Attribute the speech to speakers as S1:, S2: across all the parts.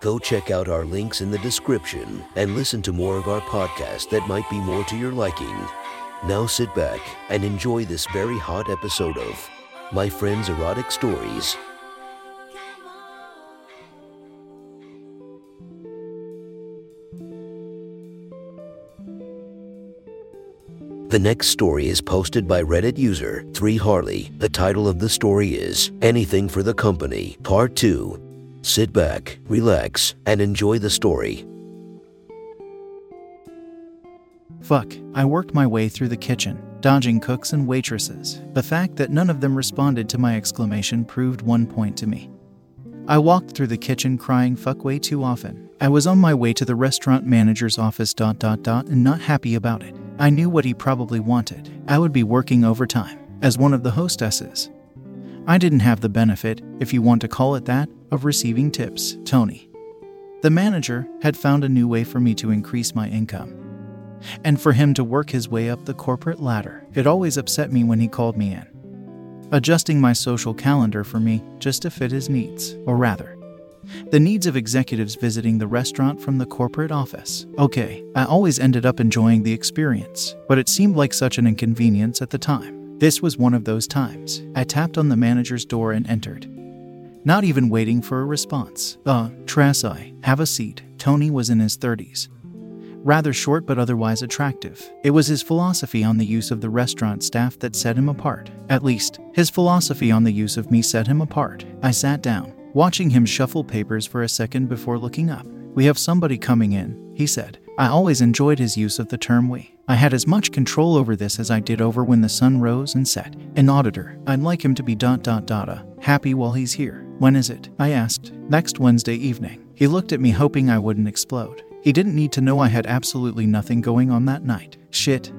S1: Go check out our links in the description and listen to more of our podcast that might be more to your liking. Now sit back and enjoy this very hot episode of My Friend's Erotic Stories. The next story is posted by Reddit user 3Harley. The title of the story is Anything for the Company, Part 2. Sit back, relax, and enjoy the story.
S2: Fuck, I worked my way through the kitchen, dodging cooks and waitresses. The fact that none of them responded to my exclamation proved one point to me. I walked through the kitchen crying fuck way too often. I was on my way to the restaurant manager's office dot dot dot and not happy about it. I knew what he probably wanted. I would be working overtime as one of the hostesses. I didn't have the benefit, if you want to call it that, of receiving tips, Tony. The manager had found a new way for me to increase my income. And for him to work his way up the corporate ladder, it always upset me when he called me in. Adjusting my social calendar for me just to fit his needs, or rather, the needs of executives visiting the restaurant from the corporate office. Okay, I always ended up enjoying the experience, but it seemed like such an inconvenience at the time. This was one of those times. I tapped on the manager's door and entered. Not even waiting for a response. Uh, Trasai, have a seat. Tony was in his 30s. Rather short but otherwise attractive. It was his philosophy on the use of the restaurant staff that set him apart. At least, his philosophy on the use of me set him apart. I sat down, watching him shuffle papers for a second before looking up. We have somebody coming in, he said. I always enjoyed his use of the term we. I had as much control over this as I did over when the sun rose and set. An auditor, I'd like him to be dot dot dot happy while he's here. When is it? I asked. Next Wednesday evening. He looked at me hoping I wouldn't explode. He didn't need to know I had absolutely nothing going on that night. Shit.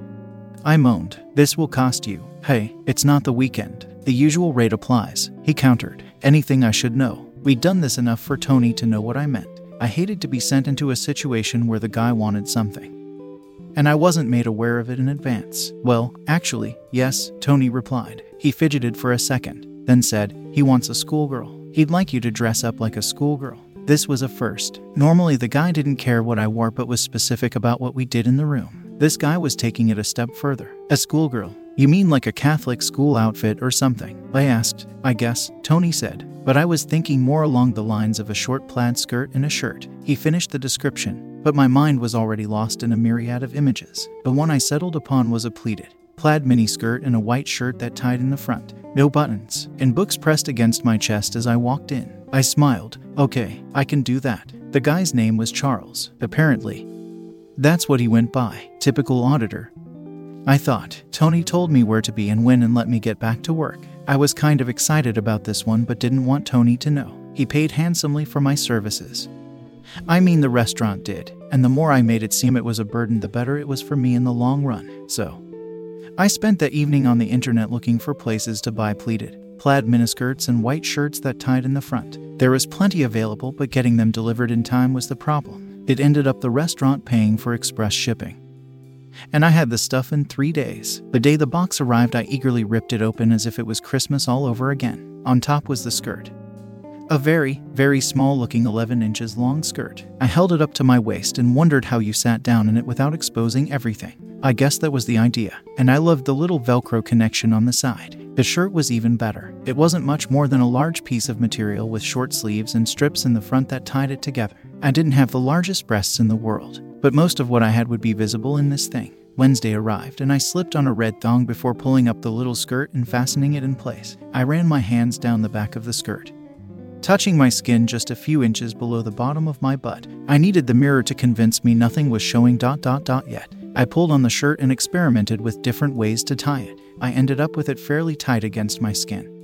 S2: I moaned. This will cost you. Hey, it's not the weekend. The usual rate applies. He countered. Anything I should know. We'd done this enough for Tony to know what I meant. I hated to be sent into a situation where the guy wanted something. And I wasn't made aware of it in advance. Well, actually, yes, Tony replied. He fidgeted for a second, then said, He wants a schoolgirl. He'd like you to dress up like a schoolgirl. This was a first. Normally, the guy didn't care what I wore but was specific about what we did in the room. This guy was taking it a step further. A schoolgirl. You mean like a Catholic school outfit or something? I asked. I guess, Tony said. But I was thinking more along the lines of a short plaid skirt and a shirt. He finished the description, but my mind was already lost in a myriad of images. The one I settled upon was a pleated, plaid miniskirt and a white shirt that tied in the front, no buttons, and books pressed against my chest as I walked in. I smiled. Okay, I can do that. The guy's name was Charles, apparently. That's what he went by, typical auditor. I thought. Tony told me where to be and when and let me get back to work. I was kind of excited about this one but didn't want Tony to know. He paid handsomely for my services. I mean, the restaurant did, and the more I made it seem it was a burden, the better it was for me in the long run. So, I spent the evening on the internet looking for places to buy pleated, plaid miniskirts and white shirts that tied in the front. There was plenty available, but getting them delivered in time was the problem. It ended up the restaurant paying for express shipping and I had the stuff in three days. The day the box arrived, I eagerly ripped it open as if it was Christmas all over again. On top was the skirt. A very, very small looking 11 inches long skirt. I held it up to my waist and wondered how you sat down in it without exposing everything. I guess that was the idea, and I loved the little Velcro connection on the side. The shirt was even better. It wasn't much more than a large piece of material with short sleeves and strips in the front that tied it together. I didn't have the largest breasts in the world, but most of what I had would be visible in this thing. Wednesday arrived, and I slipped on a red thong before pulling up the little skirt and fastening it in place. I ran my hands down the back of the skirt, touching my skin just a few inches below the bottom of my butt. I needed the mirror to convince me nothing was showing dot dot dot yet. I pulled on the shirt and experimented with different ways to tie it. I ended up with it fairly tight against my skin.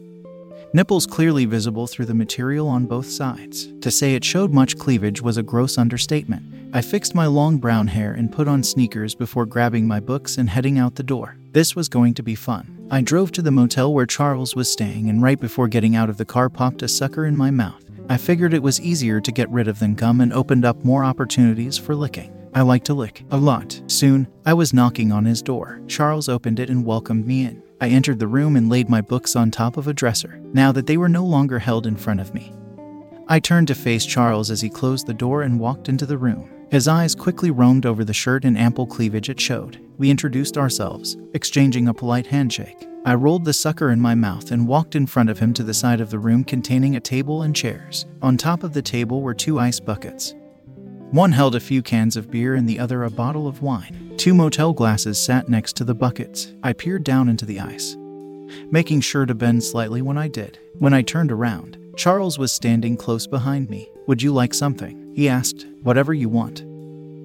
S2: Nipples clearly visible through the material on both sides. To say it showed much cleavage was a gross understatement. I fixed my long brown hair and put on sneakers before grabbing my books and heading out the door. This was going to be fun. I drove to the motel where Charles was staying, and right before getting out of the car, popped a sucker in my mouth. I figured it was easier to get rid of than gum and opened up more opportunities for licking. I like to lick a lot. Soon, I was knocking on his door. Charles opened it and welcomed me in. I entered the room and laid my books on top of a dresser, now that they were no longer held in front of me. I turned to face Charles as he closed the door and walked into the room. His eyes quickly roamed over the shirt and ample cleavage it showed. We introduced ourselves, exchanging a polite handshake. I rolled the sucker in my mouth and walked in front of him to the side of the room containing a table and chairs. On top of the table were two ice buckets. One held a few cans of beer and the other a bottle of wine. Two motel glasses sat next to the buckets. I peered down into the ice, making sure to bend slightly when I did. When I turned around, Charles was standing close behind me. Would you like something? He asked. Whatever you want.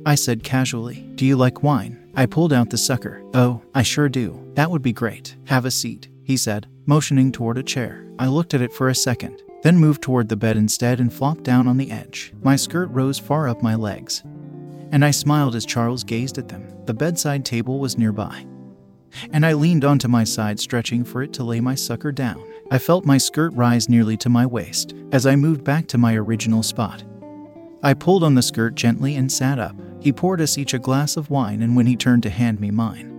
S2: I said casually, Do you like wine? I pulled out the sucker. Oh, I sure do. That would be great. Have a seat, he said, motioning toward a chair. I looked at it for a second then moved toward the bed instead and flopped down on the edge. My skirt rose far up my legs, and I smiled as Charles gazed at them. The bedside table was nearby, and I leaned onto my side, stretching for it to lay my sucker down. I felt my skirt rise nearly to my waist as I moved back to my original spot. I pulled on the skirt gently and sat up. He poured us each a glass of wine, and when he turned to hand me mine,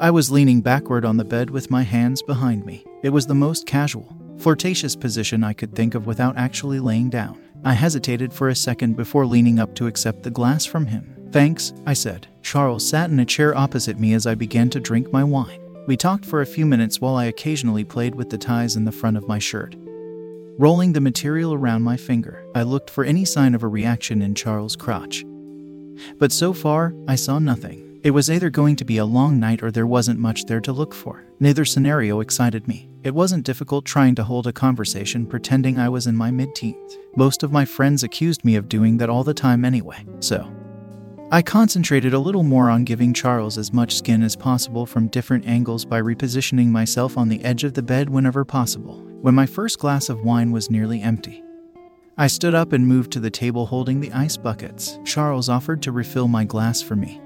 S2: I was leaning backward on the bed with my hands behind me. It was the most casual, flirtatious position I could think of without actually laying down. I hesitated for a second before leaning up to accept the glass from him. Thanks, I said. Charles sat in a chair opposite me as I began to drink my wine. We talked for a few minutes while I occasionally played with the ties in the front of my shirt. Rolling the material around my finger, I looked for any sign of a reaction in Charles' crotch. But so far, I saw nothing. It was either going to be a long night or there wasn't much there to look for. Neither scenario excited me. It wasn't difficult trying to hold a conversation pretending I was in my mid teens. Most of my friends accused me of doing that all the time anyway, so. I concentrated a little more on giving Charles as much skin as possible from different angles by repositioning myself on the edge of the bed whenever possible. When my first glass of wine was nearly empty, I stood up and moved to the table holding the ice buckets. Charles offered to refill my glass for me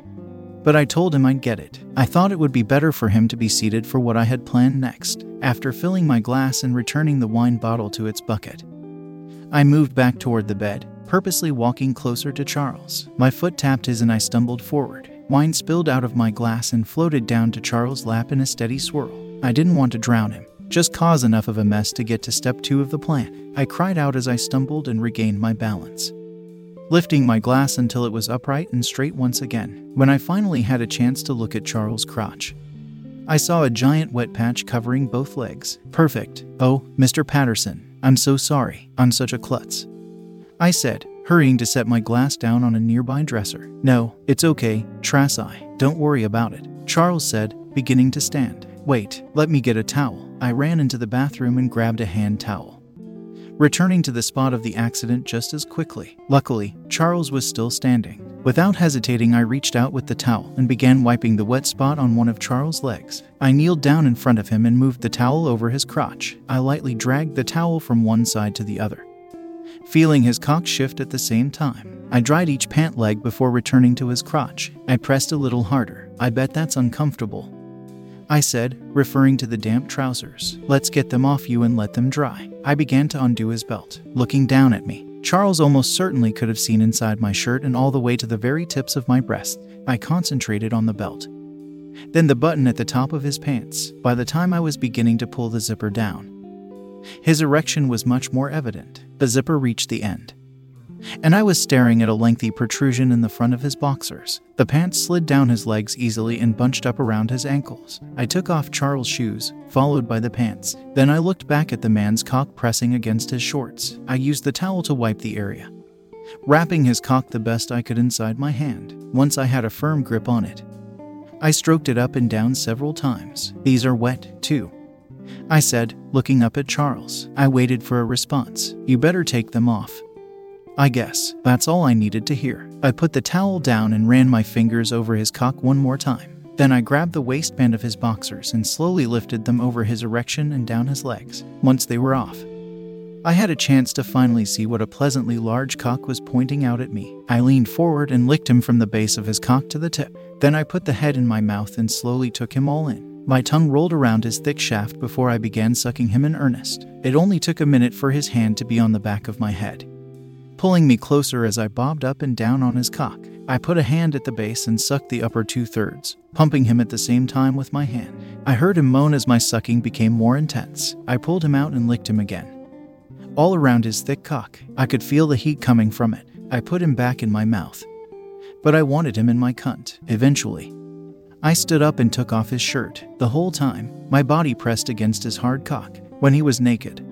S2: but I told him I'd get it. I thought it would be better for him to be seated for what I had planned next. After filling my glass and returning the wine bottle to its bucket, I moved back toward the bed, purposely walking closer to Charles. My foot tapped his and I stumbled forward. Wine spilled out of my glass and floated down to Charles' lap in a steady swirl. I didn't want to drown him, just cause enough of a mess to get to step two of the plan. I cried out as I stumbled and regained my balance lifting my glass until it was upright and straight once again. When I finally had a chance to look at Charles' crotch, I saw a giant wet patch covering both legs. Perfect. Oh, Mr. Patterson, I'm so sorry. I'm such a klutz. I said, hurrying to set my glass down on a nearby dresser. No, it's okay, Trasai. Don't worry about it. Charles said, beginning to stand. Wait, let me get a towel. I ran into the bathroom and grabbed a hand towel returning to the spot of the accident just as quickly. Luckily, Charles was still standing. Without hesitating, I reached out with the towel and began wiping the wet spot on one of Charles' legs. I kneeled down in front of him and moved the towel over his crotch. I lightly dragged the towel from one side to the other, feeling his cock shift at the same time. I dried each pant leg before returning to his crotch. I pressed a little harder. I bet that's uncomfortable. I said, referring to the damp trousers. Let's get them off you and let them dry. I began to undo his belt, looking down at me. Charles almost certainly could have seen inside my shirt and all the way to the very tips of my breasts. I concentrated on the belt. Then the button at the top of his pants. By the time I was beginning to pull the zipper down, his erection was much more evident. The zipper reached the end and I was staring at a lengthy protrusion in the front of his boxers. The pants slid down his legs easily and bunched up around his ankles. I took off Charles' shoes, followed by the pants. Then I looked back at the man's cock pressing against his shorts. I used the towel to wipe the area, wrapping his cock the best I could inside my hand. Once I had a firm grip on it, I stroked it up and down several times. These are wet, too. I said, looking up at Charles. I waited for a response. You better take them off. I guess that's all I needed to hear. I put the towel down and ran my fingers over his cock one more time. Then I grabbed the waistband of his boxers and slowly lifted them over his erection and down his legs. Once they were off, I had a chance to finally see what a pleasantly large cock was pointing out at me. I leaned forward and licked him from the base of his cock to the tip. Then I put the head in my mouth and slowly took him all in. My tongue rolled around his thick shaft before I began sucking him in earnest. It only took a minute for his hand to be on the back of my head, pulling me closer as I bobbed up and down on his cock. I put a hand at the base and sucked the upper two thirds, pumping him at the same time with my hand. I heard him moan as my sucking became more intense. I pulled him out and licked him again. All around his thick cock, I could feel the heat coming from it. I put him back in my mouth. But I wanted him in my cunt, eventually. I stood up and took off his shirt. The whole time, my body pressed against his hard cock when he was naked.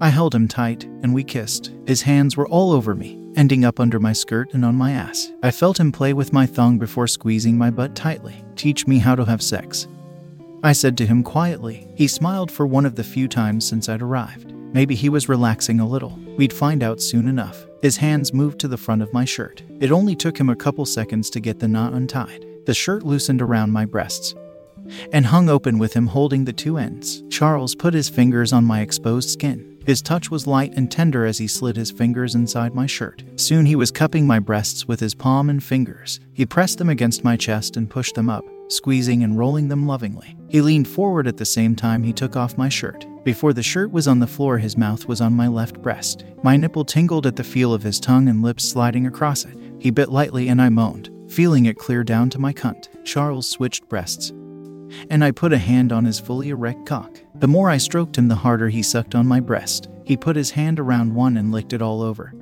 S2: I held him tight and we kissed. His hands were all over me, ending up under my skirt and on my ass. I felt him play with my thong before squeezing my butt tightly. Teach me how to have sex. I said to him quietly. He smiled for one of the few times since I'd arrived. Maybe he was relaxing a little. We'd find out soon enough. His hands moved to the front of my shirt. It only took him a couple seconds to get the knot untied. The shirt loosened around my breasts and hung open with him holding the two ends. Charles put his fingers on my exposed skin. His touch was light and tender as he slid his fingers inside my shirt. Soon he was cupping my breasts with his palm and fingers. He pressed them against my chest and pushed them up, squeezing and rolling them lovingly. He leaned forward at the same time he took off my shirt. Before the shirt was on the floor, his mouth was on my left breast. My nipple tingled at the feel of his tongue and lips sliding across it. He bit lightly and I moaned, feeling it clear down to my cunt. Charles switched breasts, and I put a hand on his fully erect cock. The more I stroked him, the harder he sucked on my breast. He put his hand around one and licked it all over,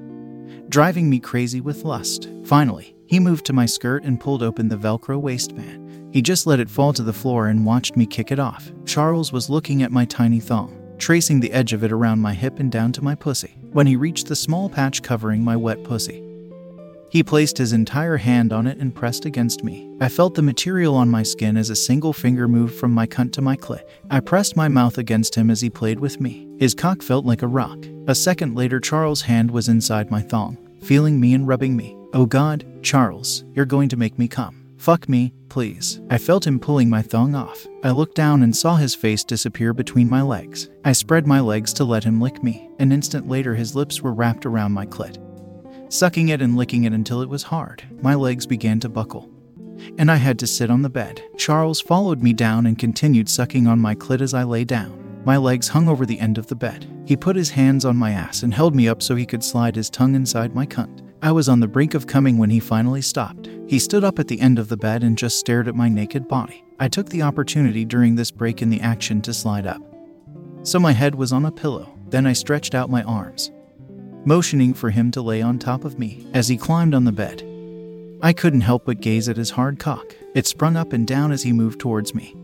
S2: driving me crazy with lust. Finally, he moved to my skirt and pulled open the Velcro waistband. He just let it fall to the floor and watched me kick it off. Charles was looking at my tiny thong, tracing the edge of it around my hip and down to my pussy. When he reached the small patch covering my wet pussy, he placed his entire hand on it and pressed against me. I felt the material on my skin as a single finger moved from my cunt to my clit. I pressed my mouth against him as he played with me. His cock felt like a rock. A second later, Charles' hand was inside my thong, feeling me and rubbing me. Oh God, Charles, you're going to make me come. Fuck me, please. I felt him pulling my thong off. I looked down and saw his face disappear between my legs. I spread my legs to let him lick me. An instant later, his lips were wrapped around my clit, sucking it and licking it until it was hard. My legs began to buckle, and I had to sit on the bed. Charles followed me down and continued sucking on my clit as I lay down. My legs hung over the end of the bed. He put his hands on my ass and held me up so he could slide his tongue inside my cunt. I was on the brink of coming when he finally stopped. He stood up at the end of the bed and just stared at my naked body. I took the opportunity during this break in the action to slide up. So my head was on a pillow. Then I stretched out my arms, motioning for him to lay on top of me as he climbed on the bed. I couldn't help but gaze at his hard cock. It sprung up and down as he moved towards me.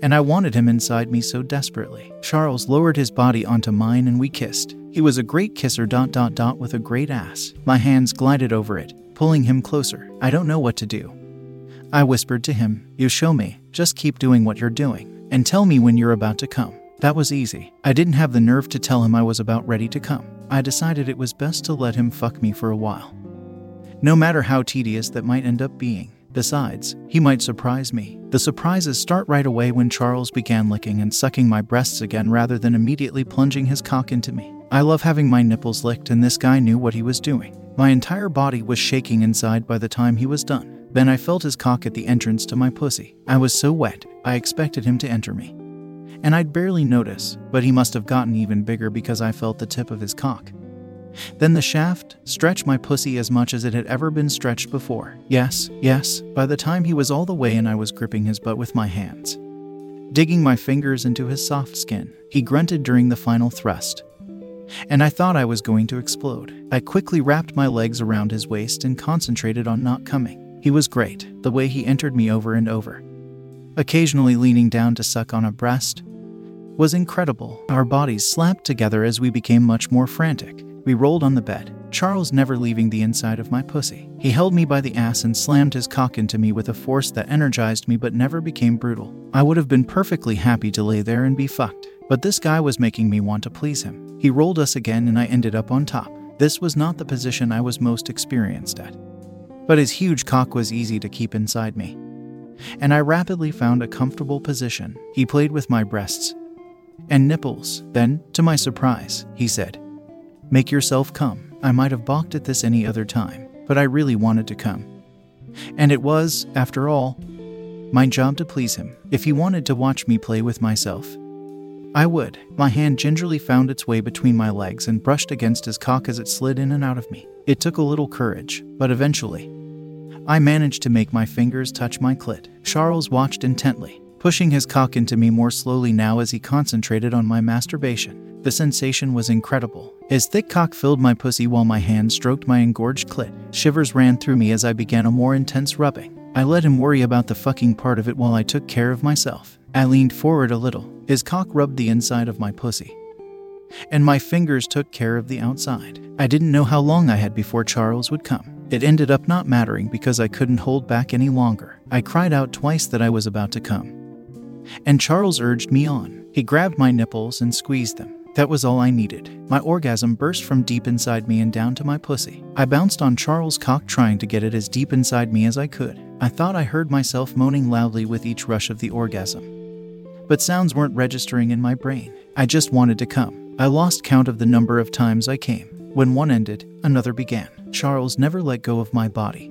S2: And I wanted him inside me so desperately. Charles lowered his body onto mine and we kissed. He was a great kisser dot dot dot with a great ass. My hands glided over it, pulling him closer. I don't know what to do. I whispered to him, You show me. Just keep doing what you're doing. And tell me when you're about to come. That was easy. I didn't have the nerve to tell him I was about ready to come. I decided it was best to let him fuck me for a while. No matter how tedious that might end up being. Besides, he might surprise me. The surprises start right away when Charles began licking and sucking my breasts again rather than immediately plunging his cock into me. I love having my nipples licked, and this guy knew what he was doing. My entire body was shaking inside by the time he was done. Then I felt his cock at the entrance to my pussy. I was so wet, I expected him to enter me. And I'd barely notice, but he must have gotten even bigger because I felt the tip of his cock. Then the shaft stretched my pussy as much as it had ever been stretched before. Yes, yes, by the time he was all the way in, I was gripping his butt with my hands. Digging my fingers into his soft skin, he grunted during the final thrust. And I thought I was going to explode. I quickly wrapped my legs around his waist and concentrated on not coming. He was great, the way he entered me over and over. Occasionally leaning down to suck on a breast was incredible. Our bodies slapped together as we became much more frantic. We rolled on the bed, Charles never leaving the inside of my pussy. He held me by the ass and slammed his cock into me with a force that energized me but never became brutal. I would have been perfectly happy to lay there and be fucked, but this guy was making me want to please him. He rolled us again and I ended up on top. This was not the position I was most experienced at. But his huge cock was easy to keep inside me. and I rapidly found a comfortable position. He played with my breasts and nipples. Then, to my surprise, he said, Make yourself come. I might have balked at this any other time, but I really wanted to come. And it was, after all, my job to please him. If he wanted to watch me play with myself, I would. My hand gingerly found its way between my legs and brushed against his cock as it slid in and out of me. It took a little courage, but eventually, I managed to make my fingers touch my clit. Charles watched intently, pushing his cock into me more slowly now as he concentrated on my masturbation. The sensation was incredible. His thick cock filled my pussy while my hand stroked my engorged clit. Shivers ran through me as I began a more intense rubbing. I let him worry about the fucking part of it while I took care of myself. I leaned forward a little. His cock rubbed the inside of my pussy. And my fingers took care of the outside. I didn't know how long I had before Charles would come. It ended up not mattering because I couldn't hold back any longer. I cried out twice that I was about to come. And Charles urged me on. He grabbed my nipples and squeezed them. That was all I needed. My orgasm burst from deep inside me and down to my pussy. I bounced on Charles' cock, trying to get it as deep inside me as I could. I thought I heard myself moaning loudly with each rush of the orgasm but sounds weren't registering in my brain. I just wanted to come. I lost count of the number of times I came. When one ended, another began. Charles never let go of my body,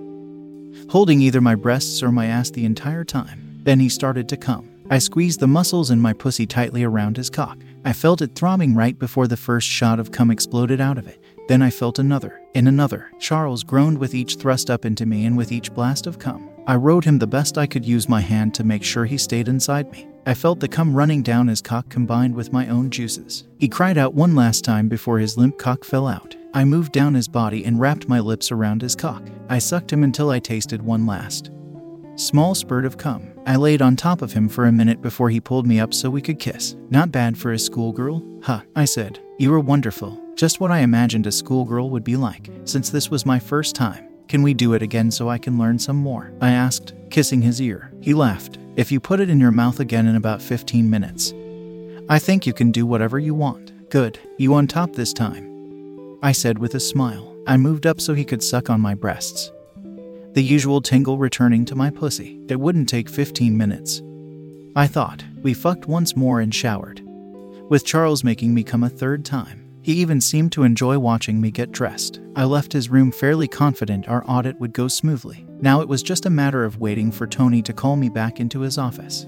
S2: holding either my breasts or my ass the entire time. Then he started to come. I squeezed the muscles in my pussy tightly around his cock. I felt it throbbing right before the first shot of cum exploded out of it. Then I felt another, and another. Charles groaned with each thrust up into me and with each blast of cum. I rode him the best I could use my hand to make sure he stayed inside me. I felt the cum running down his cock combined with my own juices. He cried out one last time before his limp cock fell out. I moved down his body and wrapped my lips around his cock. I sucked him until I tasted one last small spurt of cum. I laid on top of him for a minute before he pulled me up so we could kiss. Not bad for a schoolgirl? Huh, I said. You were wonderful. Just what I imagined a schoolgirl would be like. Since this was my first time, can we do it again so I can learn some more? I asked, kissing his ear. He laughed. If you put it in your mouth again in about 15 minutes, I think you can do whatever you want. Good. You on top this time. I said with a smile. I moved up so he could suck on my breasts. The usual tingle returning to my pussy. It wouldn't take 15 minutes. I thought. We fucked once more and showered, with Charles making me come a third time. He even seemed to enjoy watching me get dressed. I left his room fairly confident our audit would go smoothly. Now it was just a matter of waiting for Tony to call me back into his office.